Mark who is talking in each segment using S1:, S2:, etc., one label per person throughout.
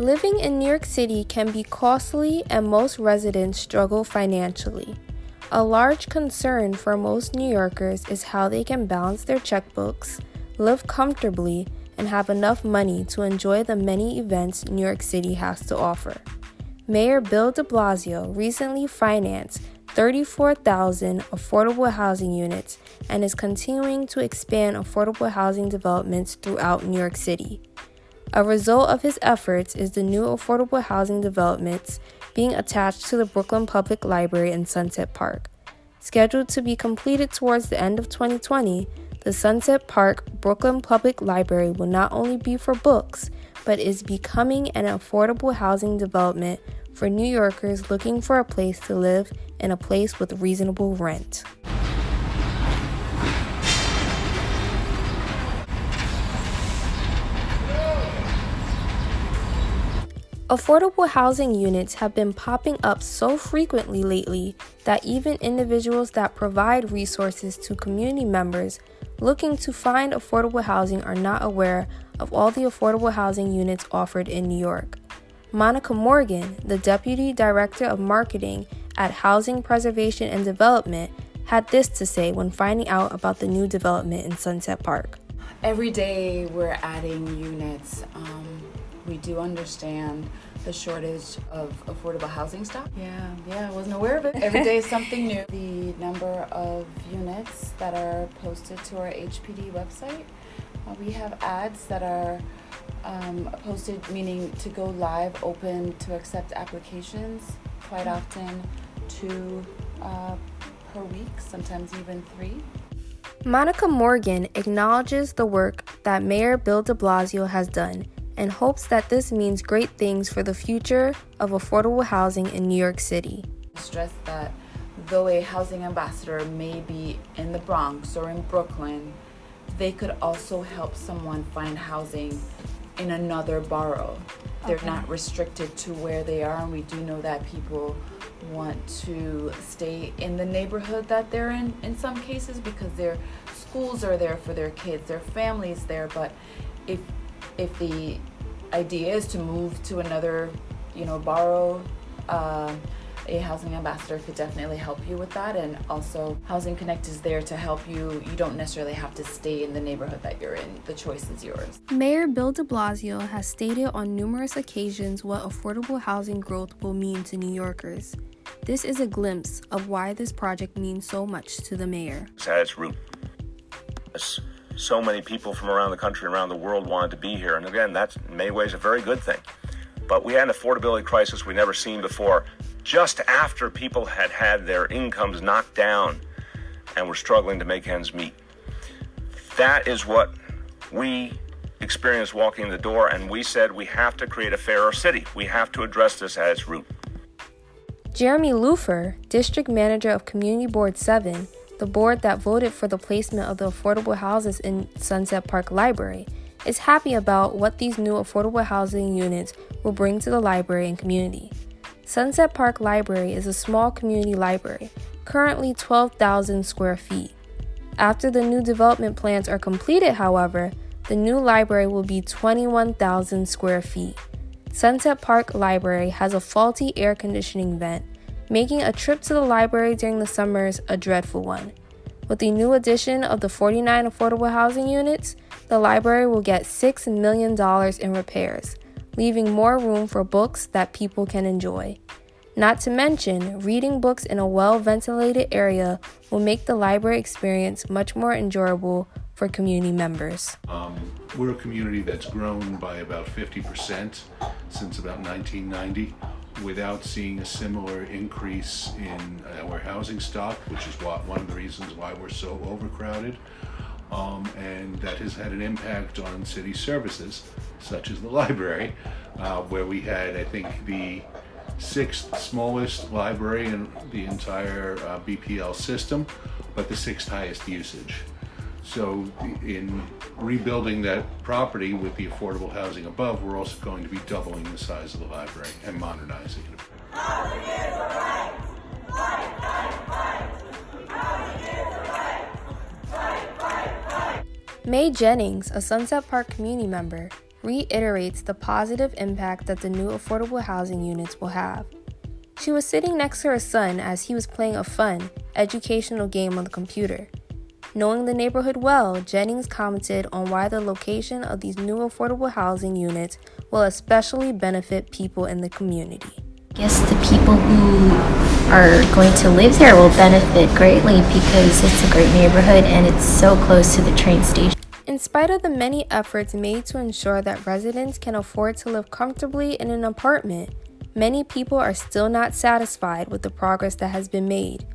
S1: Living in New York City can be costly, and most residents struggle financially. A large concern for most New Yorkers is how they can balance their checkbooks, live comfortably, and have enough money to enjoy the many events New York City has to offer. Mayor Bill de Blasio recently financed 34,000 affordable housing units and is continuing to expand affordable housing developments throughout New York City. A result of his efforts is the new affordable housing developments being attached to the Brooklyn Public Library in Sunset Park. Scheduled to be completed towards the end of 2020, the Sunset Park Brooklyn Public Library will not only be for books, but is becoming an affordable housing development for New Yorkers looking for a place to live and a place with reasonable rent. Affordable housing units have been popping up so frequently lately that even individuals that provide resources to community members looking to find affordable housing are not aware of all the affordable housing units offered in New York. Monica Morgan, the Deputy Director of Marketing at Housing Preservation and Development, had this to say when finding out about the new development in Sunset Park.
S2: Every day we're adding units. Um, we do understand the shortage of affordable housing stock. Yeah, yeah, I wasn't aware of it. Every day is something new. The number of units that are posted to our HPD website. Uh, we have ads that are um, posted, meaning to go live, open to accept applications. Quite often, two uh, per week, sometimes even three.
S1: Monica Morgan acknowledges the work that Mayor Bill de Blasio has done and hopes that this means great things for the future of affordable housing in New York City.
S2: Stress that though a housing ambassador may be in the Bronx or in Brooklyn, they could also help someone find housing in another borough. They're okay. not restricted to where they are, and we do know that people want to stay in the neighborhood that they're in in some cases because their schools are there for their kids, their families there. But if if the idea is to move to another, you know, borough. Uh, a housing ambassador could definitely help you with that. And also housing connect is there to help you. You don't necessarily have to stay in the neighborhood that you're in. The choice is yours.
S1: Mayor bill de blasio has stated on numerous occasions what affordable housing growth will mean to new yorkers. This is a glimpse of why this project means so much to the mayor.
S3: It's at its root so many people from around the country and around the world wanted to be here. And again, that's in many ways a very good thing. But we had an affordability crisis we never seen before just after people had had their incomes knocked down and were struggling to make ends meet. That is what we experienced walking the door, and we said we have to create a fairer city. We have to address this at its root.
S1: Jeremy Laufer, District Manager of Community Board 7, the board that voted for the placement of the affordable houses in Sunset Park Library is happy about what these new affordable housing units will bring to the library and community. Sunset Park Library is a small community library, currently 12,000 square feet. After the new development plans are completed, however, the new library will be 21,000 square feet. Sunset Park Library has a faulty air conditioning vent making a trip to the library during the summers a dreadful one. With the new addition of the 49 affordable housing units, the library will get $6 million in repairs, leaving more room for books that people can enjoy. Not to mention, reading books in a well ventilated area will make the library experience much more enjoyable for community members.
S4: Um, we're a community that's grown by about 50% since about 1990 without seeing a similar increase in our housing stock, which is what, one of the reasons why we're so overcrowded. Um, and that has had an impact on city services, such as the library, uh, where we had, I think, the sixth smallest library in the entire uh, BPL system, but the sixth highest usage. So in rebuilding that property with the affordable housing above, we're also going to be doubling the size of the library and modernizing it.
S1: May Jennings, a Sunset Park community member, reiterates the positive impact that the new affordable housing units will have. She was sitting next to her son as he was playing a fun, educational game on the computer. Knowing the neighborhood well, Jennings commented on why the location of these new affordable housing units will especially benefit people in the community.
S5: I guess the people who are going to live there will benefit greatly because it's a great neighborhood and it's so close to the train station.
S1: In spite of the many efforts made to ensure that residents can afford to live comfortably in an apartment, many people are still not satisfied with the progress that has been made.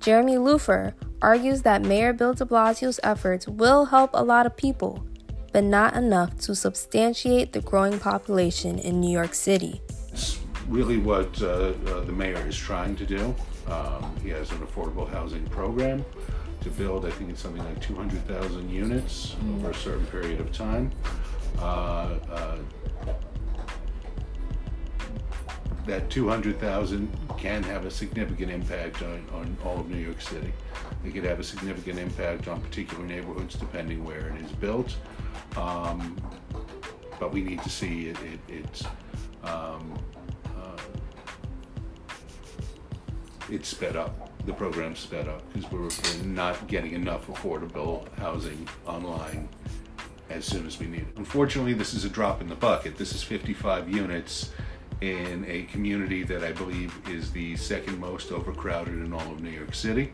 S1: Jeremy Laufer argues that Mayor Bill de Blasio's efforts will help a lot of people, but not enough to substantiate the growing population in New York City.
S4: It's really what uh, uh, the mayor is trying to do. Um, he has an affordable housing program to build, I think it's something like 200,000 units over a certain period of time. Uh, uh, that 200,000 can have a significant impact on, on all of New York City. It could have a significant impact on particular neighborhoods depending where it is built. Um, but we need to see it, it, it's um, uh, it's sped up. The program's sped up because we're, we're not getting enough affordable housing online as soon as we need it. Unfortunately, this is a drop in the bucket. This is 55 units in a community that I believe is the second most overcrowded in all of New York City.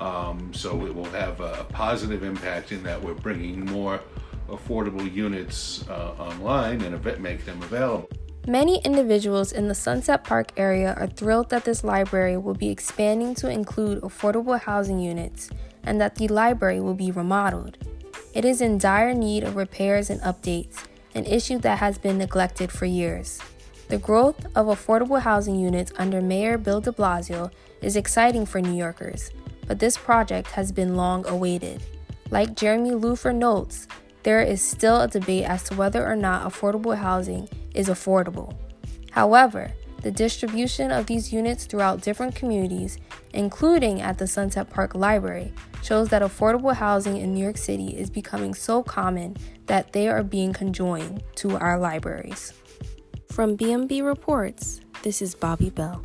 S4: Um, so it will have a positive impact in that we're bringing more affordable units uh, online and make them available.
S1: Many individuals in the Sunset Park area are thrilled that this library will be expanding to include affordable housing units and that the library will be remodeled. It is in dire need of repairs and updates, an issue that has been neglected for years. The growth of affordable housing units under Mayor Bill de Blasio is exciting for New Yorkers, but this project has been long awaited. Like Jeremy Laufer notes, there is still a debate as to whether or not affordable housing is affordable. However, the distribution of these units throughout different communities, including at the Sunset Park Library, shows that affordable housing in New York City is becoming so common that they are being conjoined to our libraries. From BMB Reports, this is Bobby Bell.